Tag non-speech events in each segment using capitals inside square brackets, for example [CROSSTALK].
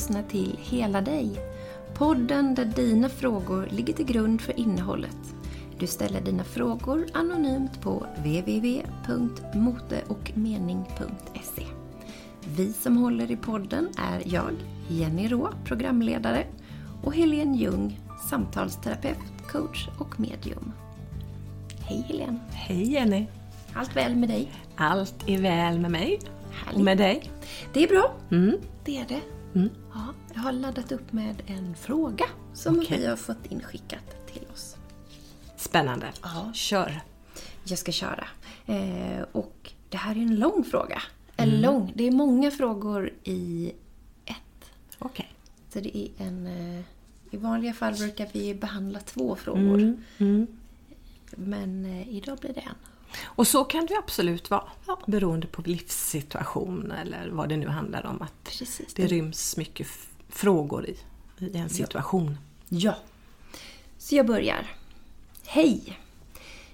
Du lyssnar till Hela dig. Podden där dina frågor ligger till grund för innehållet. Du ställer dina frågor anonymt på www.moteochmening.se. Vi som håller i podden är jag, Jenny Rå, programledare och Helene Ljung, samtalsterapeut, coach och medium. Hej Helene! Hej Jenny! Allt väl med dig? Allt är väl med mig. Härligt. Och med dig? Det är bra. Mm. Det är det. Mm. Ja, jag har laddat upp med en fråga som Okej. vi har fått inskickat till oss. Spännande. Ja. Kör! Jag ska köra. Eh, och det här är en lång fråga. En lång. Det är många frågor i ett. Okej. Så det är en... Eh, I vanliga fall brukar vi behandla två frågor. Mm. Mm. Men eh, idag blir det en. Och så kan det absolut vara. Ja. Beroende på livssituation eller vad det nu handlar om. Att Precis. det ryms mycket frågor i, i en situation. Ja. Så jag börjar. Hej!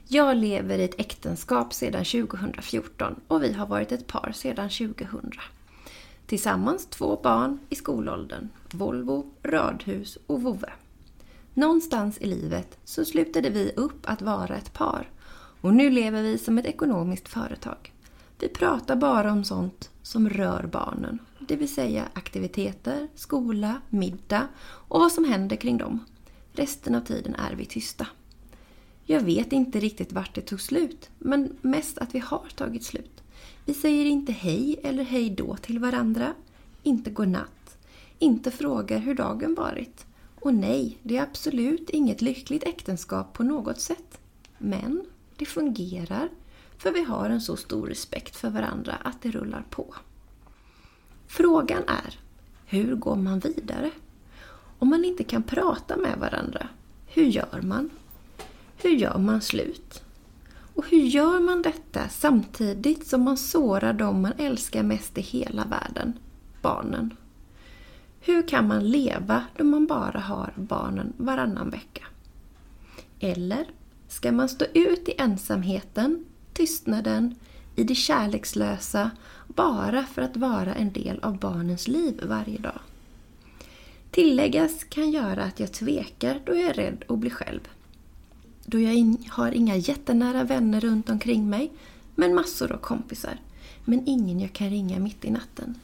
Jag lever i ett äktenskap sedan 2014 och vi har varit ett par sedan 2000. Tillsammans två barn i skolåldern. Volvo, radhus och vovve. Någonstans i livet så slutade vi upp att vara ett par och nu lever vi som ett ekonomiskt företag. Vi pratar bara om sånt som rör barnen, det vill säga aktiviteter, skola, middag och vad som händer kring dem. Resten av tiden är vi tysta. Jag vet inte riktigt vart det tog slut, men mest att vi har tagit slut. Vi säger inte hej eller hej då till varandra, inte godnatt, inte frågar hur dagen varit. Och nej, det är absolut inget lyckligt äktenskap på något sätt. Men det fungerar, för vi har en så stor respekt för varandra att det rullar på. Frågan är, hur går man vidare? Om man inte kan prata med varandra, hur gör man? Hur gör man slut? Och hur gör man detta samtidigt som man sårar dem man älskar mest i hela världen, barnen? Hur kan man leva då man bara har barnen varannan vecka? Eller ska man stå ut i ensamheten, tystnaden, i det kärlekslösa bara för att vara en del av barnens liv varje dag? Tilläggas kan göra att jag tvekar då jag är rädd att bli själv. Då jag in, har inga jättenära vänner runt omkring mig, men massor av kompisar. Men ingen jag kan ringa mitt i natten.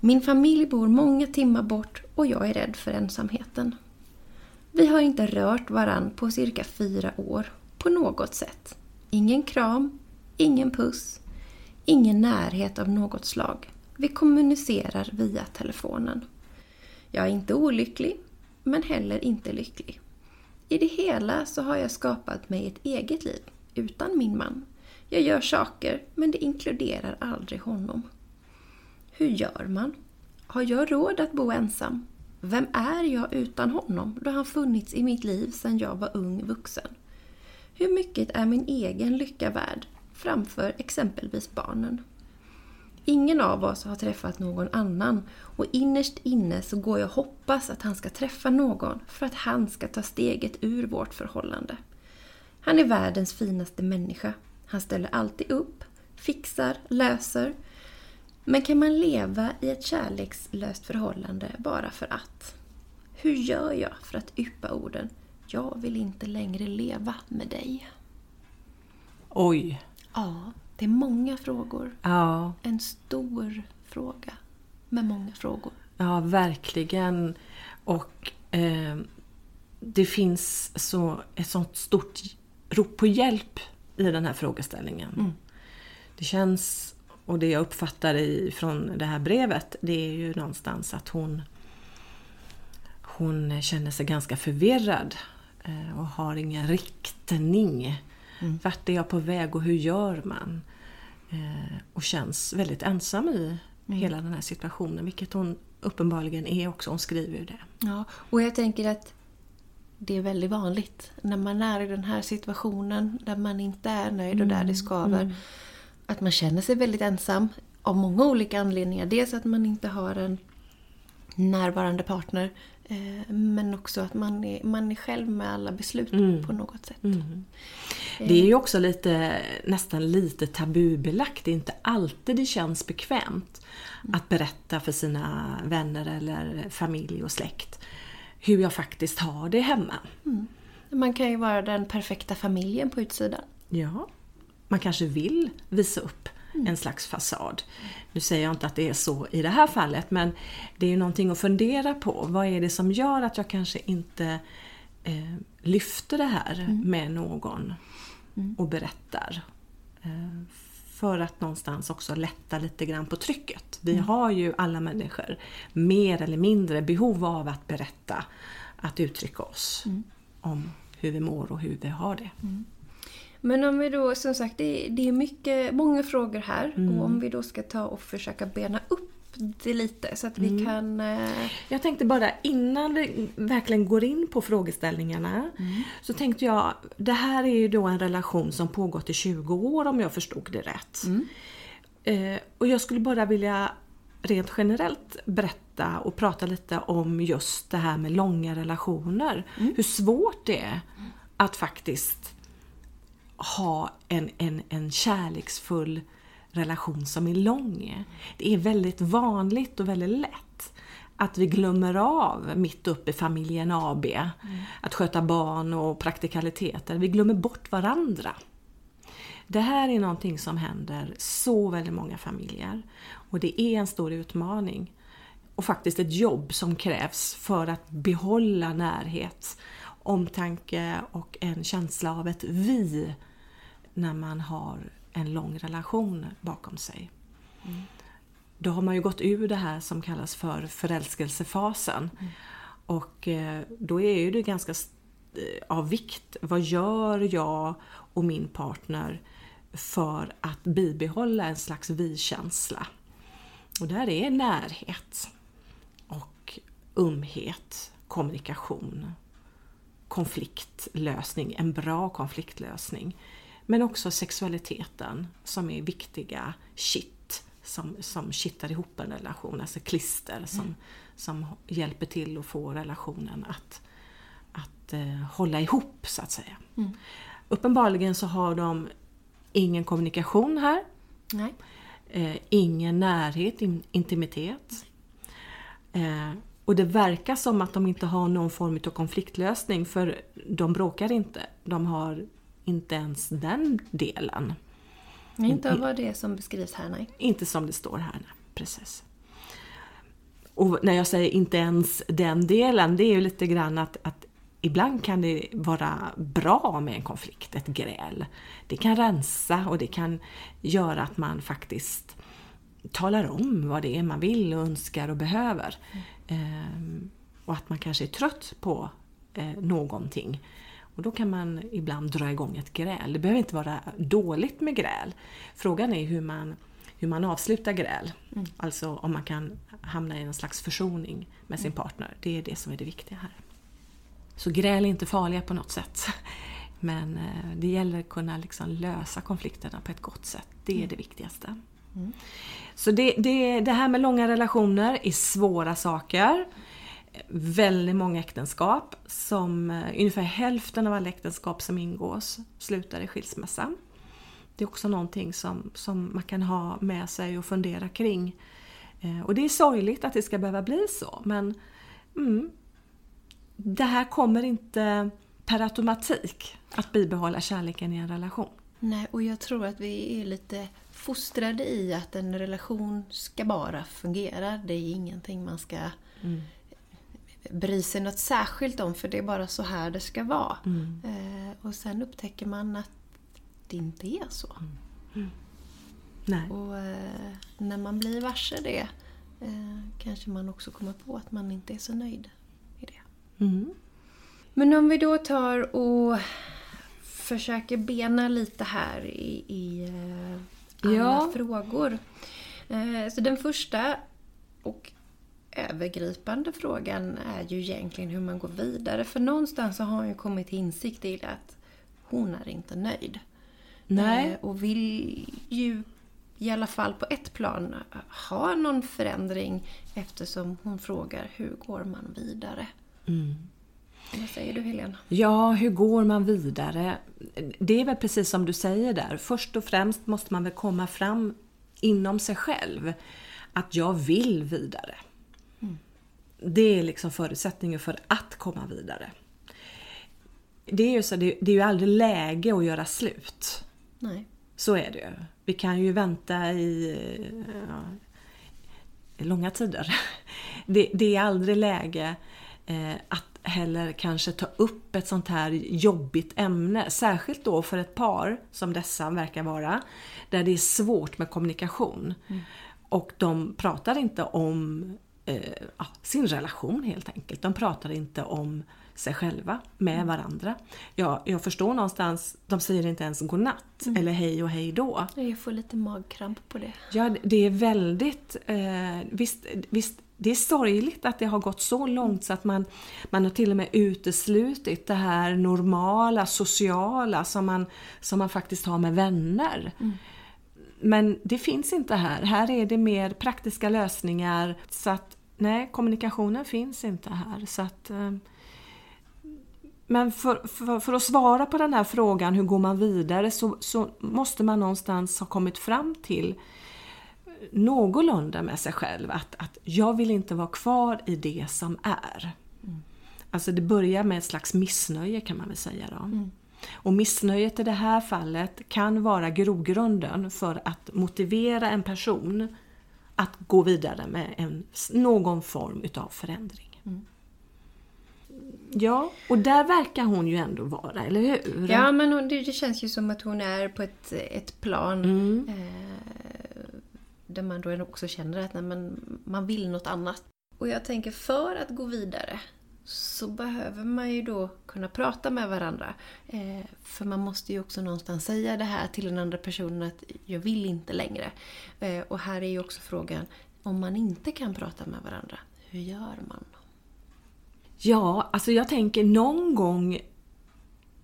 Min familj bor många timmar bort och jag är rädd för ensamheten. Vi har inte rört varann på cirka fyra år, på något sätt. Ingen kram, ingen puss, ingen närhet av något slag. Vi kommunicerar via telefonen. Jag är inte olycklig, men heller inte lycklig. I det hela så har jag skapat mig ett eget liv, utan min man. Jag gör saker, men det inkluderar aldrig honom. Hur gör man? Har jag råd att bo ensam? Vem är jag utan honom då han funnits i mitt liv sedan jag var ung vuxen? Hur mycket är min egen lycka värd framför exempelvis barnen? Ingen av oss har träffat någon annan och innerst inne så går jag och hoppas att han ska träffa någon för att han ska ta steget ur vårt förhållande. Han är världens finaste människa. Han ställer alltid upp, fixar, löser. Men kan man leva i ett kärlekslöst förhållande bara för att? Hur gör jag för att yppa orden Jag vill inte längre leva med dig? Oj! Ja, det är många frågor. Ja, En stor fråga med många frågor. ja verkligen. Och eh, det finns så, ett sånt stort rop på hjälp i den här frågeställningen. Mm. Det känns, och det jag uppfattar i, från det här brevet, det är ju någonstans att hon hon känner sig ganska förvirrad eh, och har ingen riktning. Mm. Vart är jag på väg och hur gör man? Eh, och känns väldigt ensam i Mm. hela den här situationen, vilket hon uppenbarligen är också. Hon skriver ju det. Ja, och jag tänker att det är väldigt vanligt när man är i den här situationen där man inte är nöjd och där det skaver. Att man känner sig väldigt ensam av många olika anledningar. Dels att man inte har en närvarande partner Eh, men också att man är, man är själv med alla beslut Mm. på något sätt. Det är ju också lite, nästan lite tabubelagt. Det är inte alltid det känns bekvämt att berätta för sina vänner eller familj och släkt hur jag faktiskt har det hemma. Man kan ju vara den perfekta familjen på utsidan. Ja, man kanske vill visa upp en slags fasad. Nu säger jag inte att det är så i det här fallet men det är ju någonting att fundera på. Vad är det som gör att jag kanske inte eh, lyfter det här med någon och berättar? Eh, för att någonstans också lätta lite grann på trycket. Vi har ju alla människor mer eller mindre behov av att berätta, att uttrycka oss om hur vi mår och hur vi har det. Men om vi då, som sagt, det är, det är mycket, många frågor här. Mm. Och om vi då ska ta och försöka bena upp det lite så att vi Mm. kan... Eh, Jag tänkte bara innan vi verkligen går in på frågeställningarna så tänkte jag, det här är ju då en relation som pågått i 20 år om jag förstod det rätt. Eh, och jag skulle bara vilja rent generellt berätta och prata lite om just det här med långa relationer. Hur svårt det är att faktiskt ha en, en, en kärleksfull relation som är lång. Det är väldigt vanligt och väldigt lätt att vi glömmer av mitt uppe i familjen AB att sköta barn och praktikaliteter. Vi glömmer bort varandra. Det här är någonting som händer så väldigt många familjer och det är en stor utmaning och faktiskt ett jobb som krävs för att behålla närhet, omtanke och en känsla av ett vi när man har en lång relation bakom sig. Då har man ju gått ur det här som kallas för förälskelsefasen. Och eh, då är ju det ganska eh, av vikt. Vad gör jag och min partner för att bibehålla en slags vi-känsla? Och där är närhet och umhet, kommunikation, konfliktlösning, en bra konfliktlösning. Men också sexualiteten som är viktiga kitt som, som kittar ihop en relation, alltså klister som, som hjälper till att få relationen att, att eh, hålla ihop så att säga. Uppenbarligen så har de ingen kommunikation här, eh, ingen närhet, in, intimitet. Eh, och det verkar som att de inte har någon form av konfliktlösning för de bråkar inte. De har inte ens den delen. Inte vad det är som beskrivs här, nej. Inte som det står här, nej. precis. Och när jag säger inte ens den delen, det är ju lite grann att, att ibland kan det vara bra med en konflikt, ett gräl. Det kan rensa och det kan göra att man faktiskt talar om vad det är man vill och önskar och behöver. Ehm, och att man kanske är trött på eh, någonting. Och då kan man ibland dra igång ett gräl. Det behöver inte vara dåligt med gräl. Frågan är hur man, hur man avslutar gräl. Alltså om man kan hamna i en slags försoning med sin partner. Det är det som är det viktiga här. Så gräl är inte farliga på något sätt. Men eh, det gäller att kunna liksom lösa konflikterna på ett gott sätt. Det är det viktigaste. Så det, det, det här med långa relationer är svåra saker. Väldigt många äktenskap, som eh, ungefär hälften av alla äktenskap som ingås slutar i skilsmässa. Det är också någonting som, som man kan ha med sig och fundera kring. Eh, och det är sorgligt att det ska behöva bli så men mm, det här kommer inte per automatik att bibehålla kärleken i en relation. Nej, och jag tror att vi är lite fostrade i att en relation ska bara fungera. Det är ingenting man ska bry sig något särskilt om för det är bara så här det ska vara. Eh, och sen upptäcker man att det inte är så. Nej. Och eh, när man blir varse det eh, kanske man också kommer på att man inte är så nöjd i det. Mm. Men om vi då tar och försöker bena lite här i, i eh, alla Ja. frågor. Eh, Så den första och övergripande frågan är ju egentligen hur man går vidare. För någonstans så har hon ju kommit till insikt i att hon är inte nöjd. Nej. Eh, Och vill ju i alla fall på ett plan ha någon förändring eftersom hon frågar hur går man vidare? Mm. Vad säger du Helena? Ja, hur går man vidare? Det är väl precis som du säger där. Först och främst måste man väl komma fram inom sig själv. Att jag vill vidare. Mm. Det är liksom förutsättningen för att komma vidare. Det är ju, så, det, är ju aldrig läge att göra slut. Nej. Så är det ju. Vi kan ju vänta i ja, långa tider. [LAUGHS] Det, det, är aldrig läge eh, att heller kanske ta upp ett sånt här jobbigt ämne. Särskilt då för ett par som dessa verkar vara. Där det är svårt med kommunikation. Mm. Och de pratar inte om eh, sin relation helt enkelt. De pratar inte om sig själva med mm. varandra. Ja, jag förstår någonstans, de säger inte ens godnatt mm. eller hej och hej då. Jag får lite magkramp på det. Ja, det är väldigt... Eh, visst, visst, det är sorgligt att det har gått så långt så att man, man har till och med uteslutit det här normala, sociala som man, som man faktiskt har med vänner. Mm. Men det finns inte här. Här är det mer praktiska lösningar. Så att nej, kommunikationen finns inte här. Så att, eh, men för, för, för, att svara på den här frågan, hur går man vidare, så, så måste man någonstans ha kommit fram till någorlunda med sig själv att, att jag vill inte vara kvar i det som är. Mm. Alltså det börjar med ett slags missnöje kan man väl säga då. Mm. Och missnöjet i det här fallet kan vara grogrunden för att motivera en person att gå vidare med en, någon form utav förändring. Mm. Ja, och där verkar hon ju ändå vara, eller hur? Ja, men hon, det, det, känns ju som att hon är på ett, ett plan mm. eh, där man då också känner att nej, men, man vill något annat. Och jag tänker, för att gå vidare så behöver man ju då kunna prata med varandra. Eh, för man måste ju också någonstans säga det här till den andra personen att jag vill inte längre. Eh, och här är ju också frågan, om man inte kan prata med varandra, hur gör man? Ja, alltså jag tänker någon gång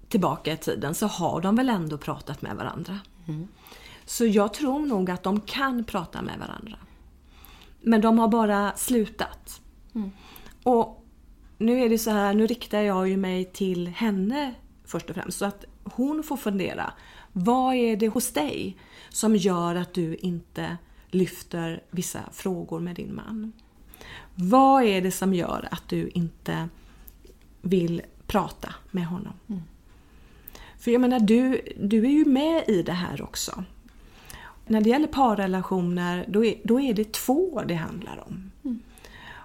tillbaka i tiden så har de väl ändå pratat med varandra. Mm. Så jag tror nog att de kan prata med varandra. Men de har bara slutat. Mm. Och nu är det så här, nu riktar jag ju mig till henne först och främst. Så att hon får fundera. Vad är det hos dig som gör att du inte lyfter vissa frågor med din man? Vad är det som gör att du inte vill prata med honom? Mm. För jag menar, du, du är ju med i det här också. När det gäller parrelationer, då är, då är det två det handlar om. Mm.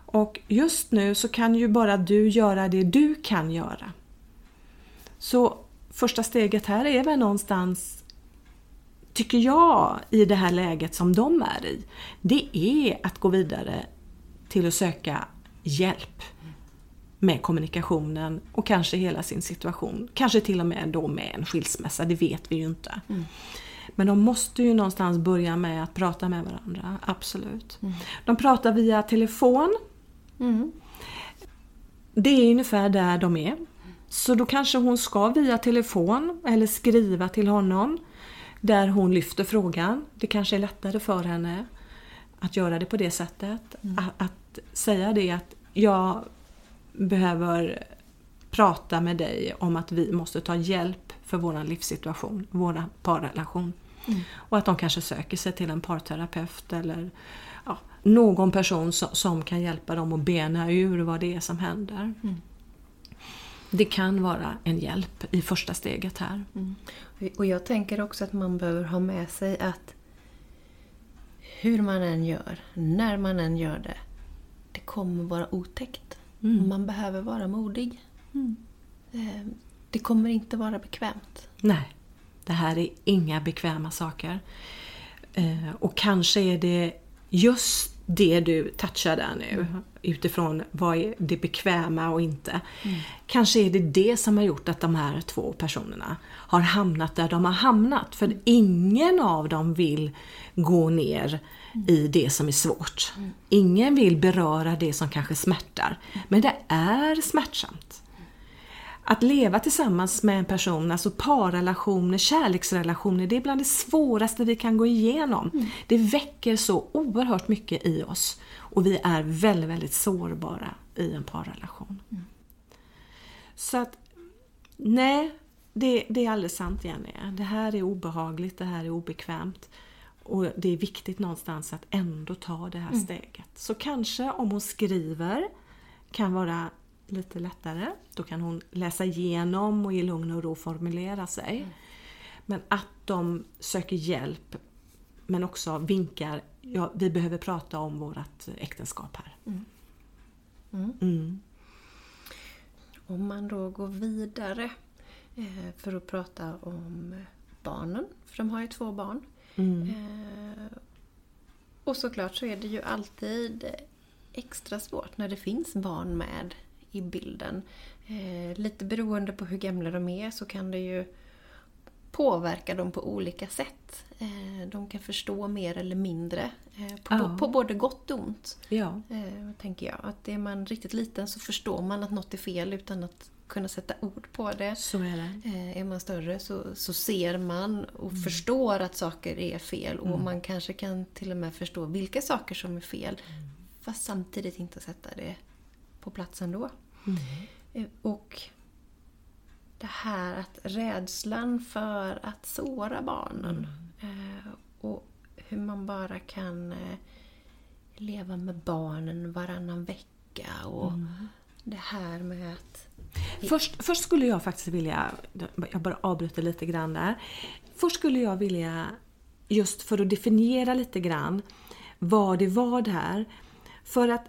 Och just nu så kan ju bara du göra det du kan göra. Så första steget här är väl någonstans, tycker jag, i det här läget som de är i. Det är att gå vidare till att söka hjälp med kommunikationen och kanske hela sin situation. Kanske till och med då med en skilsmässa, det vet vi ju inte. Mm. Men de måste ju någonstans börja med att prata med varandra, absolut. Mm. De pratar via telefon. Mm. Det är ungefär där de är. Så då kanske hon ska via telefon eller skriva till honom där hon lyfter frågan. Det kanske är lättare för henne att göra det på det sättet. Mm. Att, att, säga det att jag behöver prata med dig om att vi måste ta hjälp för vår livssituation, vår parrelation. Mm. Och att de kanske söker sig till en parterapeut eller ja, någon person som, som, kan hjälpa dem att bena ur vad det är som händer. Mm. Det kan vara en hjälp i första steget här. Mm. Och jag tänker också att man behöver ha med sig att hur man än gör, när man än gör det, det kommer vara otäckt. Mm. Man behöver vara modig. Mm. Eh, det kommer inte vara bekvämt. Nej, det här är inga bekväma saker. Eh, och kanske är det just det du touchar där nu mm. utifrån vad är det bekväma och inte. Mm. Kanske är det det som har gjort att de här två personerna har hamnat där de har hamnat. För ingen av dem vill gå ner mm. i det som är svårt. Mm. Ingen vill beröra det som kanske smärtar. Men det är smärtsamt. Att leva tillsammans med en person, alltså parrelationer, kärleksrelationer, det är bland det svåraste vi kan gå igenom. Mm. Det väcker så oerhört mycket i oss och vi är väldigt, väldigt sårbara i en parrelation. Mm. Så att, nej, det, det är alldeles sant Jenny. Det här är obehagligt, det här är obekvämt. Och det är viktigt någonstans att ändå ta det här mm. steget. Så kanske om hon skriver kan vara lite lättare. Då kan hon läsa igenom och i lugn och ro formulera sig. Mm. Men att de söker hjälp men också vinkar, ja, vi behöver prata om vårt äktenskap här. Mm. mm. Mm. Om man då går vidare eh, för att prata om barnen, för de har ju två barn. Mm. Eh, och såklart så är det ju alltid extra svårt när det finns barn med i bilden. Eh, lite beroende på hur gamla de är så kan det ju påverka dem på olika sätt. Eh, de kan förstå mer eller mindre eh, på, ja. på, både gott och ont. Ja. Eh, tänker jag. Att är man riktigt liten så förstår man att något är fel utan att kunna sätta ord på det. Så är det. Eh, är man större så, så ser man och mm. förstår att saker är fel och mm. man kanske kan till och med förstå vilka saker som är fel. Mm. Fast samtidigt inte sätta det på plats ändå. Mm. Eh, och det här att rädslan för att såra barnen mm. eh, och hur man bara kan eh, leva med barnen varannan vecka och mm. det här med att... Först, först skulle jag faktiskt vilja, jag bara avbryter lite grann där. Först skulle jag vilja, just för att definiera lite grann vad det var där. För att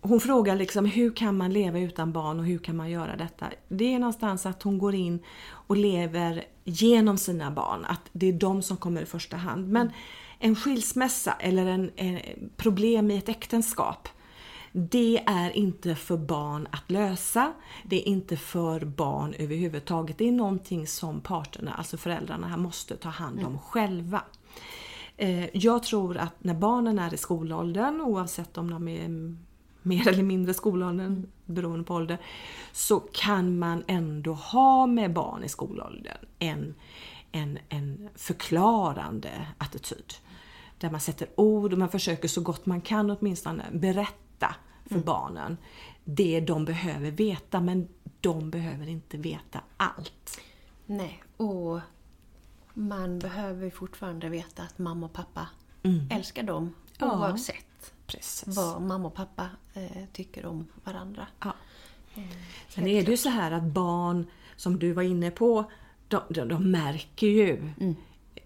hon frågar liksom hur kan man leva utan barn och hur kan man göra detta? Det är någonstans att hon går in och lever genom sina barn, att det är de som kommer i första hand. Men en skilsmässa eller en, en problem i ett äktenskap, det är inte för barn att lösa. Det är inte för barn överhuvudtaget. Det är någonting som parterna, alltså föräldrarna, här måste ta hand om mm. själva. Eh, jag tror att när barnen är i skolåldern, oavsett om de är mer eller mindre skolåldern beroende på ålder, så kan man ändå ha med barn i skolåldern en, en, en förklarande attityd. Där man sätter ord och man försöker så gott man kan åtminstone berätta för mm. barnen det de behöver veta men de behöver inte veta allt. Nej, och man behöver fortfarande veta att mamma och pappa mm. älskar dem oavsett Precis. vad mamma och pappa eh, tycker om varandra. Ja. Eh, Sen är det ju så här att barn, som du var inne på, de, de, de märker ju mm.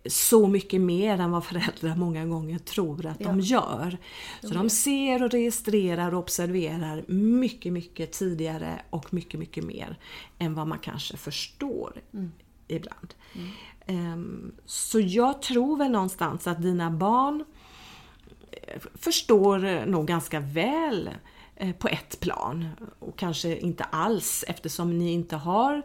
så mycket mer än vad föräldrar många gånger tror att ja. de gör. Så de ser och registrerar och observerar mycket, mycket tidigare och mycket, mycket mer än vad man kanske förstår mm. ibland. Mm. Um, så jag tror väl någonstans att dina barn förstår nog ganska väl eh, på ett plan och kanske inte alls eftersom ni inte har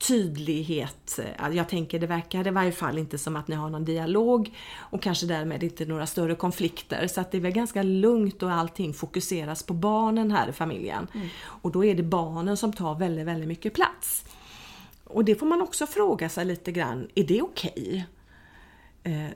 tydlighet. Jag tänker det verkar i varje fall inte som att ni har någon dialog och kanske därmed inte några större konflikter. Så att det är väl ganska lugnt och allting fokuseras på barnen här i familjen. Mm. Och då är det barnen som tar väldigt, väldigt mycket plats. Och det får man också fråga sig lite grann, är det okej? Okay? Eh,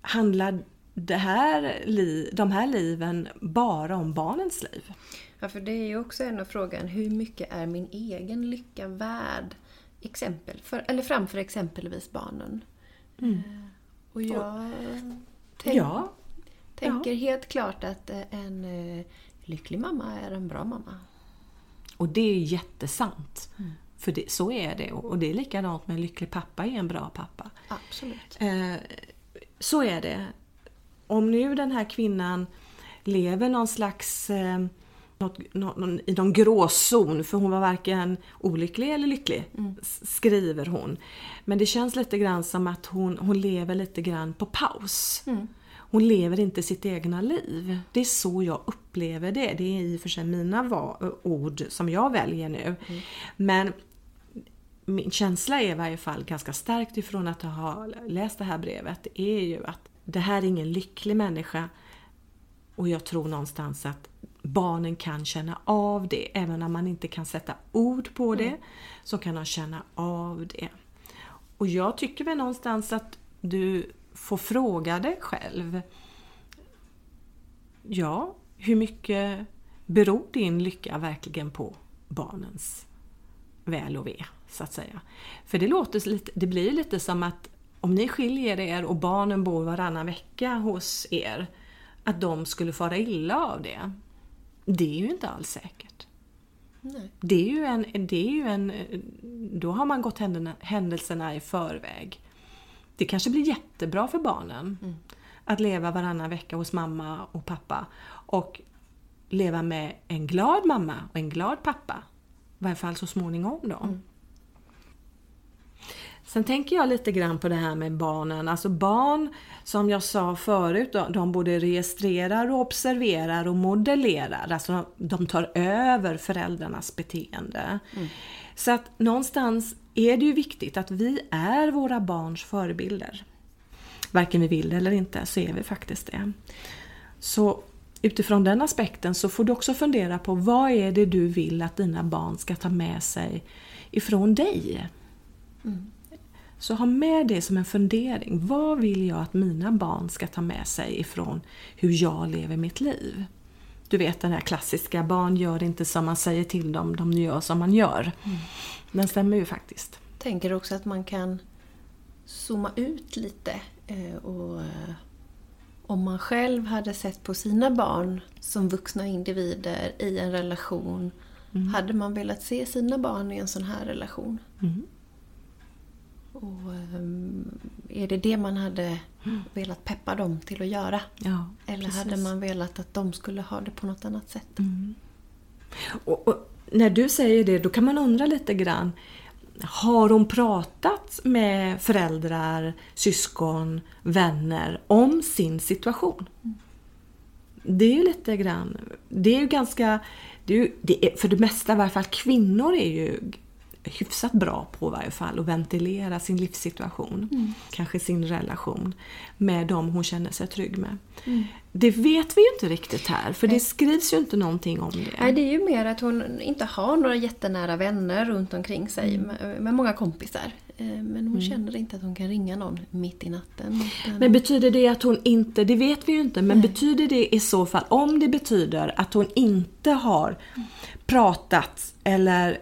handlar det här, de här liven bara om barnens liv? Ja, för det är ju också en av frågan, hur mycket är min egen lycka värd exempel för, eller framför exempelvis barnen? Mm. Eh, och jag tänk, ja. tänker ja. helt klart att eh, en eh, lycklig mamma är en bra mamma. Och det är jättesant. Mm. För det, så är det. Och det är likadant med en lycklig pappa är en bra pappa. Absolut. Eh, så är det om nu den här kvinnan lever någon slags eh, något, någon, i någon gråzon för hon var varken olycklig eller lycklig, mm. skriver hon. Men det känns lite grann som att hon, hon lever lite grann på paus. Mm. Hon lever inte sitt egna liv. Det är så jag upplever det. Det är i och för sig mina ord som jag väljer nu. Mm. Men min känsla är i varje fall ganska starkt ifrån att ha läst det här brevet. Är ju att det här är ingen lycklig människa och jag tror någonstans att barnen kan känna av det. Även om man inte kan sätta ord på det så kan de känna av det. Och jag tycker väl någonstans att du får fråga dig själv. Ja, hur mycket beror din lycka verkligen på barnens väl och ve, så att säga? För det, låter lite, det blir lite som att om ni skiljer er och barnen bor varannan vecka hos er, att de skulle fara illa av det. Det är ju inte alls säkert. Nej. Det är ju en, det är ju en, då har man gått händelserna i förväg. Det kanske blir jättebra för barnen Mm. att leva varannan vecka hos mamma och pappa och leva med en glad mamma och en glad pappa. I varje fall så småningom då. Mm. Sen tänker jag lite grann på det här med barnen. Alltså barn, som jag sa förut, de- de både registrerar och observerar och modellerar. Alltså de tar över föräldrarnas beteende. Så att någonstans är det ju viktigt att vi är våra barns förebilder. Varken vi vill eller inte så är vi faktiskt det. Så utifrån den aspekten så får du också fundera på vad är det du vill att dina barn ska ta med sig ifrån dig? Så ha med det som en fundering. Vad vill jag att mina barn ska ta med sig ifrån hur jag lever mitt liv? Du vet den här klassiska, barn gör inte som man säger till dem, de gör som man gör. Den stämmer ju faktiskt. tänker också att man kan zooma ut lite. eh, Och eh, om man själv hade sett på sina barn som vuxna individer i en relation, hade man velat se sina barn i en sån här relation? Mm. Och ehm, är det det man hade velat peppa dem till att göra? Ja, Eller precis. hade man velat att de skulle ha det på något annat sätt? Och, och när du säger det, då kan man undra lite grann. Har hon pratat med föräldrar, syskon, vänner om sin situation? Det är ju lite grann, det är ju ganska, det är ju, det är, för det mesta i varje fall kvinnor är ju hyfsat bra på i varje fall att ventilera sin livssituation, kanske sin relation med dem hon känner sig trygg med. Det vet vi ju inte riktigt här, för det skrivs ju inte någonting om det. Nej, det är ju mer att hon inte har några jättenära vänner runt omkring sig Mm. med, många kompisar. Eh, Men hon känner inte att hon kan ringa någon mitt i natten. utan- Men betyder det att hon inte, det vet vi ju inte, men betyder det i så fall, om det betyder att hon inte har pratat eller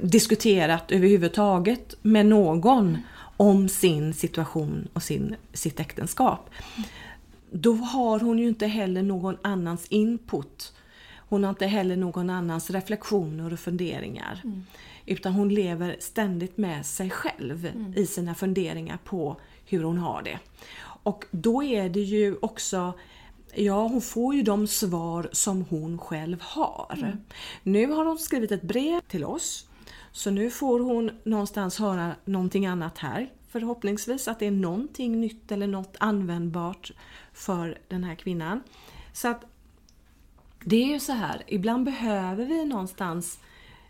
diskuterat överhuvudtaget med någon om sin situation och sin, sitt äktenskap. Då har hon ju inte heller någon annans input. Hon har inte heller någon annans reflektioner och funderingar. Utan hon lever ständigt med sig själv i sina funderingar på hur hon har det. Och då är det ju också Ja, hon får ju de svar som hon själv har. Nu har hon skrivit ett brev till oss. Så nu får hon någonstans höra någonting annat här. Förhoppningsvis att det är någonting nytt eller något användbart för den här kvinnan. Så att det är ju så här, ibland behöver vi någonstans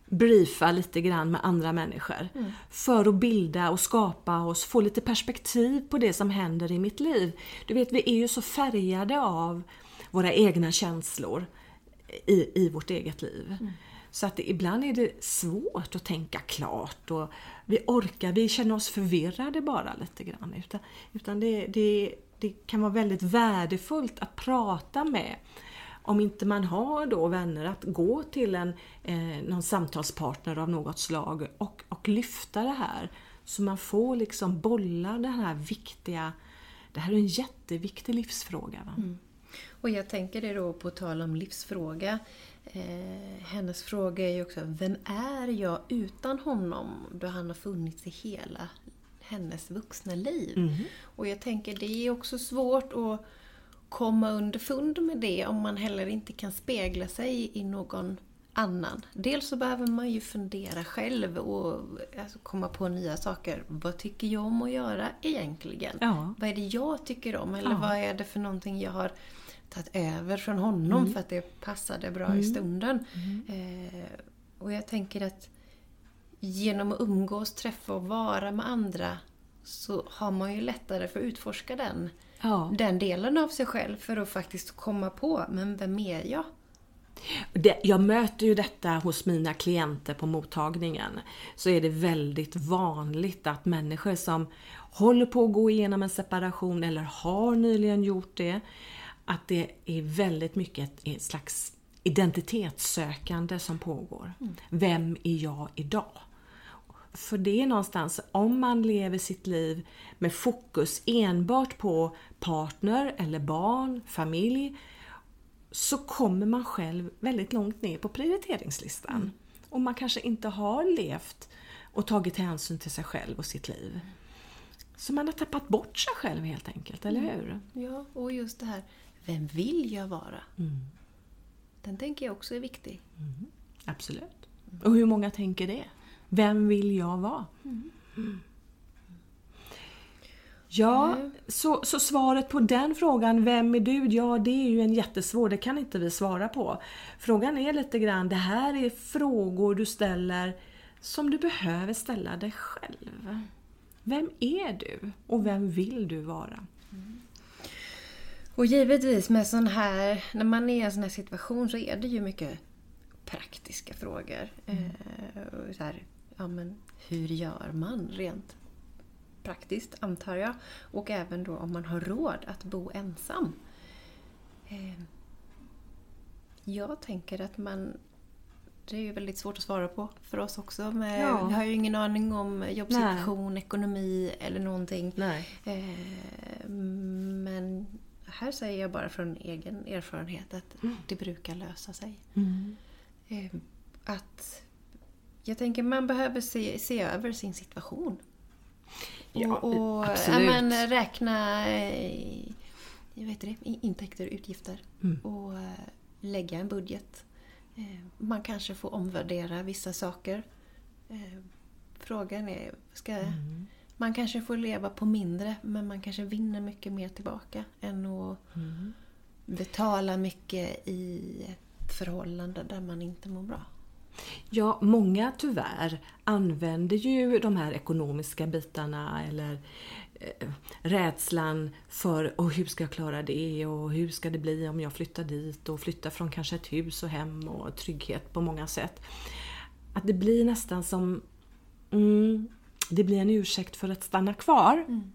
briefa lite grann med andra människor. För att bilda och skapa oss, få lite perspektiv på det som händer i mitt liv. Du vet, vi är ju så färgade av våra egna känslor i, i vårt eget liv. Så att det, ibland är det svårt att tänka klart och vi orkar, vi känner oss förvirrade bara lite grann. Utan, utan det, det, det kan vara väldigt värdefullt att prata med om inte man har då vänner, att gå till en, eh, någon samtalspartner av något slag och, och lyfta det här. Så man får liksom bolla den här viktiga, det här är en jätteviktig livsfråga. Va? Och jag tänker det då på tal om livsfråga. Eh, hennes fråga är ju också, vem är jag utan honom då han har funnits i hela hennes vuxna liv? Och jag tänker det är också svårt att komma underfund med det om man heller inte kan spegla sig i någon annan. Dels så behöver man ju fundera själv och alltså, komma på nya saker. Vad tycker jag om att göra egentligen? Ja. Vad är det jag tycker om? Eller Ja. vad är det för någonting jag har tagit över från honom för att det passade bra i stunden? Eh, och jag tänker att genom att umgås, träffa och vara med andra så har man ju lättare för att utforska den, Ja. den delen av sig själv för att faktiskt komma på, men vem är jag? Det, jag möter ju detta hos mina klienter på mottagningen. Så är det väldigt vanligt att människor som håller på att gå igenom en separation eller har nyligen gjort det, att det är väldigt mycket ett, ett slags identitetssökande som pågår. Mm. Vem är jag idag? För det är någonstans, om man lever sitt liv med fokus enbart på partner eller barn, familj, så kommer man själv väldigt långt ner på prioriteringslistan. Mm. Och man kanske inte har levt och tagit hänsyn till sig själv och sitt liv. Så man har tappat bort sig själv helt enkelt, eller mm. hur? Ja, och just det här, vem vill jag vara? Mm. Den tänker jag också är viktig. Mm. Absolut. Och hur många tänker det? Vem vill jag vara? Mm. Ja, så, så svaret på den frågan, vem är du? Ja, det är ju en jättesvår, det kan inte vi svara på. Frågan är lite grann, det här är frågor du ställer som du behöver ställa dig själv. Vem är du? Och vem vill du vara? Mm. Och givetvis med sån här, när man är i en sån här situation så är det ju mycket praktiska frågor. Mm. Eh, så här, ja, men hur gör man rent praktiskt antar jag. Och även då om man har råd att bo ensam. Eh, jag tänker att man det är ju väldigt svårt att svara på för oss också. Med, ja. Vi har ju ingen aning om jobbsituation, Nej. ekonomi eller någonting. Nej. Eh, men här säger jag bara från egen erfarenhet att mm. det brukar lösa sig. Mm. Eh, att jag tänker man behöver se, se över sin situation. Ja, och, och absolut. Ja, men, räkna eh, jag vet det, intäkter och utgifter. Mm. Och eh, lägga en budget. Eh, man kanske får omvärdera vissa saker. Frågan är, ska, mm. man kanske får leva på mindre men man kanske vinner mycket mer tillbaka än att mm. betala mycket i ett förhållande där man inte mår bra. Ja, många tyvärr använder ju de här ekonomiska bitarna eller eh, rädslan för oh, hur ska jag klara det och hur ska det bli om jag flyttar dit och flyttar från kanske ett hus och hem och trygghet på många sätt. Att det blir nästan som mm, det blir en ursäkt för att stanna kvar. Mm.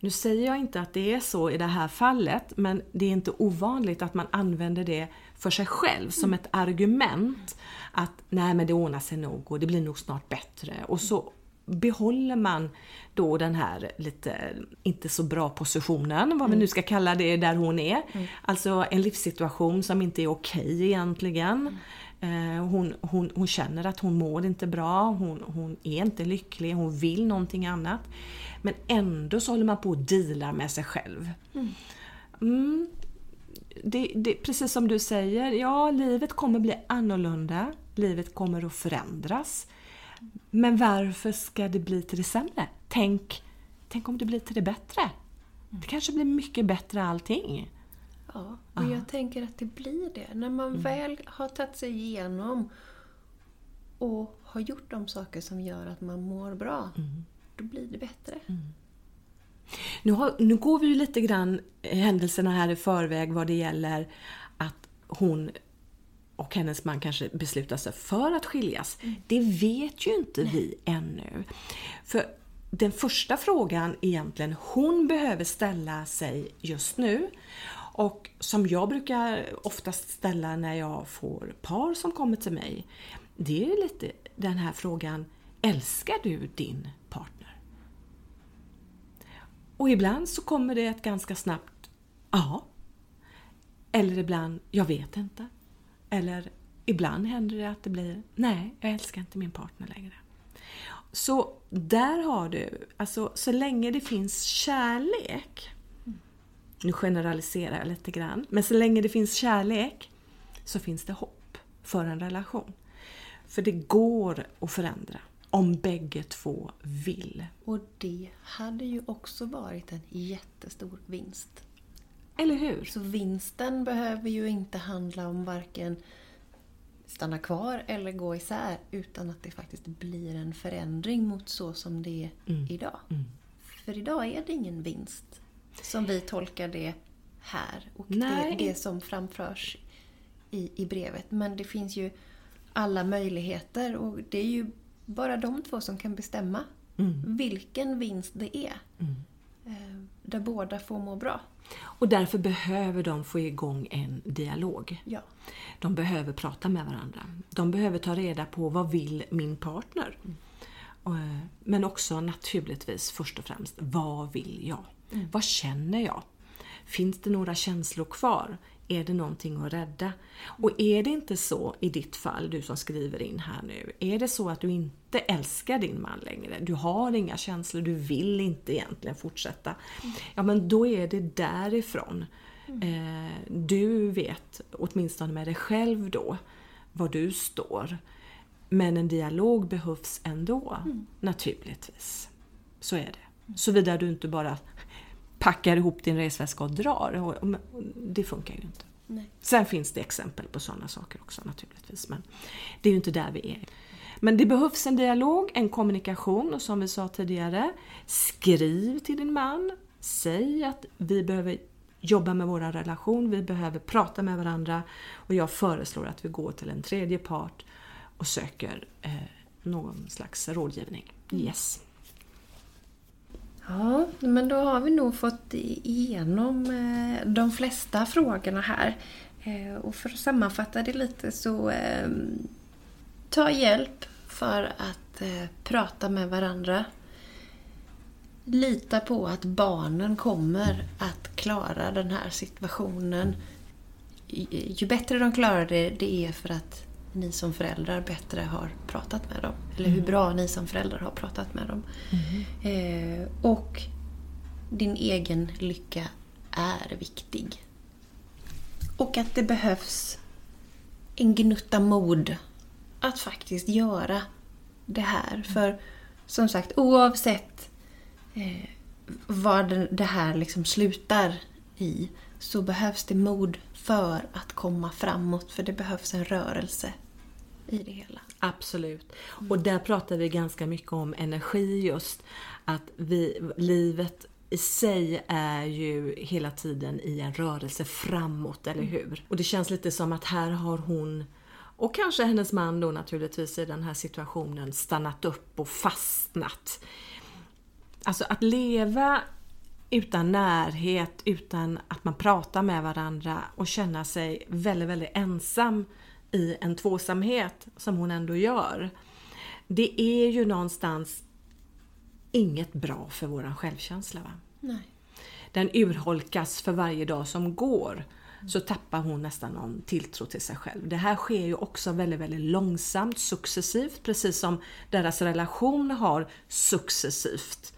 Nu säger jag inte att det är så i det här fallet men det är inte ovanligt att man använder det för sig själv som mm. ett argument att nej men det ordnar sig nog och det blir nog snart bättre. Och så behåller man då den här lite, inte så bra positionen, vad vi nu mm. ska kalla det, där hon är. Mm. Alltså en livssituation som inte är okej okay egentligen. Mm. Hon, hon, hon, känner att hon mår inte bra, hon, hon är inte lycklig, hon vill någonting annat. Men ändå så håller man på och dealar med sig själv. Mm. Mm, det, det, precis som du säger, ja livet kommer bli annorlunda, livet kommer att förändras. Men varför ska det bli till det sämre? Tänk, tänk om det blir till det bättre? Det kanske blir mycket bättre allting. Ja, och jag tänker att det blir det. När man mm. väl har tagit sig igenom och har gjort de saker som gör att man mår bra, mm. då blir det bättre. Mm. Nu, har, nu går vi ju lite grann händelserna här i förväg vad det gäller att hon och hennes man kanske beslutar sig för att skiljas. Mm. Det vet ju inte Nej. vi ännu. För den första frågan egentligen hon behöver ställa sig just nu och som jag brukar oftast ställa när jag får par som kommer till mig. Det är lite den här frågan Älskar du din partner? Och ibland så kommer det ett ganska snabbt ja. Eller ibland, jag vet inte. Eller ibland händer det att det blir nej, jag älskar inte min partner längre. Så där har du, alltså så länge det finns kärlek, nu generaliserar jag lite grann, men så länge det finns kärlek så finns det hopp för en relation. För det går att förändra om bägge två vill. Och det hade ju också varit en jättestor vinst. Eller hur? Så vinsten behöver ju inte handla om varken stanna kvar eller gå isär utan att det faktiskt blir en förändring mot så som det är mm. idag. Mm. För idag är det ingen vinst som vi tolkar det här och det, det, som framförs i, i brevet. Men det finns ju alla möjligheter och det är ju bara de två som kan bestämma Mm. vilken vinst det är. Eh, Där båda får må bra. Och därför behöver de få igång en dialog. Ja. De behöver prata med varandra. De behöver ta reda på vad vill min partner? Och, eh, Men också naturligtvis först och främst, vad vill jag? Vad känner jag? Finns det några känslor kvar? Är det någonting att rädda? Och är det inte så i ditt fall, du som skriver in här nu, är det så att du inte älskar din man längre, du har inga känslor, du vill inte egentligen fortsätta, ja men då är det därifrån. Eh, du vet, åtminstone med dig själv då, var du står. Men en dialog behövs ändå, naturligtvis. Så är det. Såvida du inte bara packar ihop din resväska och drar. Och, och, och det funkar ju inte. Nej. Sen finns det exempel på sådana saker också naturligtvis. Men det är ju inte där vi är. Men det behövs en dialog, en kommunikation och som vi sa tidigare, skriv till din man. Säg att vi behöver jobba med vår relation, vi behöver prata med varandra och jag föreslår att vi går till en tredje part och söker eh, någon slags rådgivning. Yes. Ja, men då har vi nog fått igenom eh, de flesta frågorna här. Eh, och för att sammanfatta det lite så eh, ta hjälp för att prata med varandra. Lita på att barnen kommer att klara den här situationen. Ju bättre de klarar det, det är för att ni som föräldrar bättre har pratat med dem. Eller hur bra ni som föräldrar har pratat med dem. Eh, och din egen lycka är viktig. Och att det behövs en gnutta mod att faktiskt göra det här. För som sagt, oavsett eh, vad det- det här liksom slutar i så behövs det mod för att komma framåt. För det behövs en rörelse i det hela. Absolut. Och där pratar vi ganska mycket om energi just. Att vi, livet i sig är ju hela tiden i en rörelse framåt, eller hur? Och det känns lite som att här har hon och kanske hennes man då naturligtvis i den här situationen stannat upp och fastnat. Alltså att leva utan närhet, utan att man pratar med varandra och känna sig väldigt, väldigt ensam i en tvåsamhet som hon ändå gör. Det är ju någonstans inget bra för våran självkänsla. Va? Nej. Den urholkas för varje dag som går. Så tappar hon nästan någon tilltro till sig själv. Det här sker ju också väldigt, väldigt långsamt, successivt. Precis som deras relation har successivt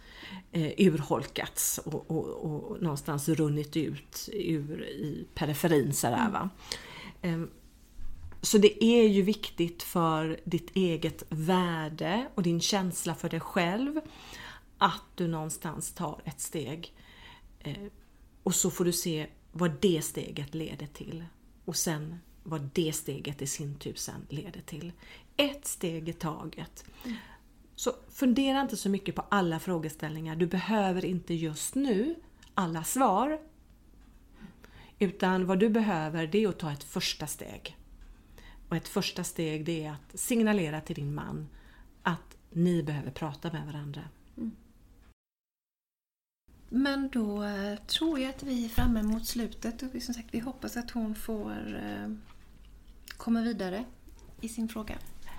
eh, urholkats och, och, och någonstans runnit ut ur i periferin sådär va. Ehm, så det är ju viktigt för ditt eget värde och din känsla för dig själv att du någonstans tar ett steg. Eh, och så får du se vad det steget leder till. Och sen vad det steget i sin tur sen leder till. Ett steg i taget. Så fundera inte så mycket på alla frågeställningar. Du behöver inte just nu alla svar. Utan vad du behöver det är att ta ett första steg. Och ett första steg det är att signalera till din man att ni behöver prata med varandra. Men då eh, tror jag att vi är framme mot slutet och vi, som sagt, vi hoppas att hon får eh, komma vidare i sin fråga.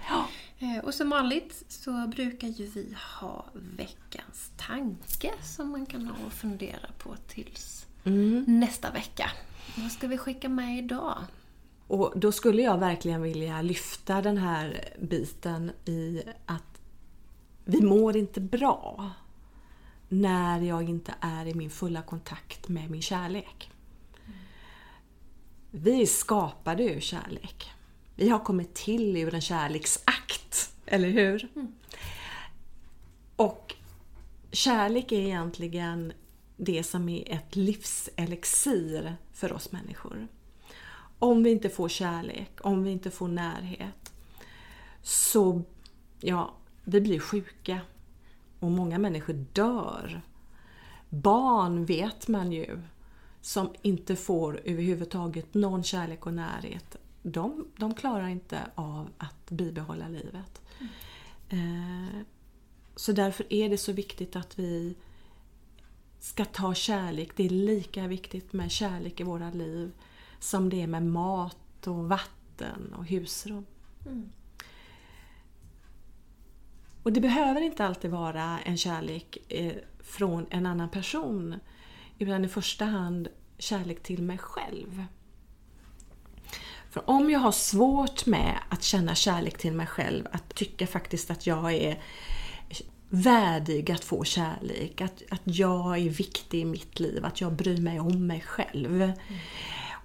Ja. Eh, och som vanligt så brukar ju vi ha veckans tanke som man kan ha och fundera på tills Mm. nästa vecka. Vad ska vi skicka med idag? Och då skulle jag verkligen vilja lyfta den här biten i att vi mår inte bra när jag inte är i min fulla kontakt med min kärlek. Vi är skapade ur kärlek. Vi har kommit till ur en kärleksakt, eller hur? Och kärlek är egentligen det som är ett livselixir för oss människor. Om vi inte får kärlek, om vi inte får närhet, så ja, vi blir sjuka. Och många människor dör. Barn vet man ju, som inte får överhuvudtaget någon kärlek och närhet. de, de klarar inte av att bibehålla livet. Eh, så därför är det så viktigt att vi ska ta kärlek. Det är lika viktigt med kärlek i våra liv som det är med mat och vatten och husrum. Mm. Och det behöver inte alltid vara en kärlek eh, från en annan person. Utan i första hand kärlek till mig själv. För om jag har svårt med att känna kärlek till mig själv, att tycka faktiskt att jag är värdig att få kärlek, att, att jag är viktig i mitt liv, att jag bryr mig om mig själv. Mm.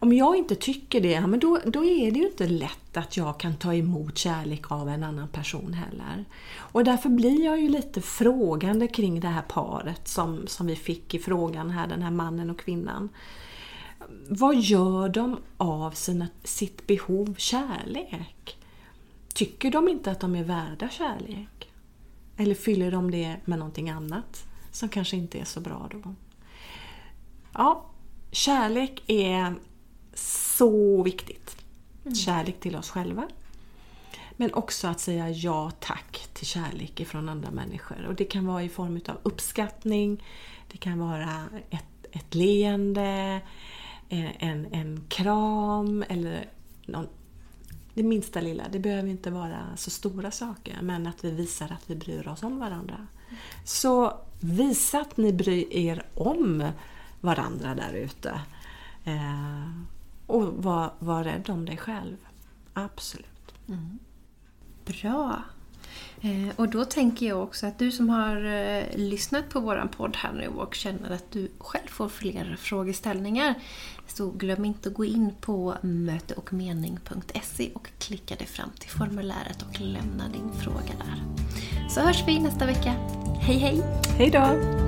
Om jag inte tycker det, men då, då är det ju inte lätt att jag kan ta emot kärlek av en annan person heller. Och därför blir jag ju lite frågande kring det här paret som, som vi fick i frågan här, den här mannen och kvinnan. Vad gör de av sina, sitt behov kärlek? Tycker de inte att de är värda kärlek? Eller fyller de det med någonting annat som kanske inte är så bra då? Ja, kärlek är så viktigt. Mm. Kärlek till oss själva. Men också att säga ja tack till kärlek ifrån andra människor. Och det kan vara i form av uppskattning, det kan vara ett, ett leende, en, en kram eller någon, det minsta lilla. Det behöver inte vara så stora saker men att vi visar att vi bryr oss om varandra. Så visa att ni bryr er om varandra där ute. Och var, var rädd om dig själv. Absolut. Mm. Bra. Eh, och då tänker jag också att du som har eh, lyssnat på våran podd här nu och känner att du själv får fler frågeställningar så glöm inte att gå in på möteochmening.se och klicka dig fram till formuläret och lämna din fråga där. Så hörs vi nästa vecka. Hej hej! Hej då!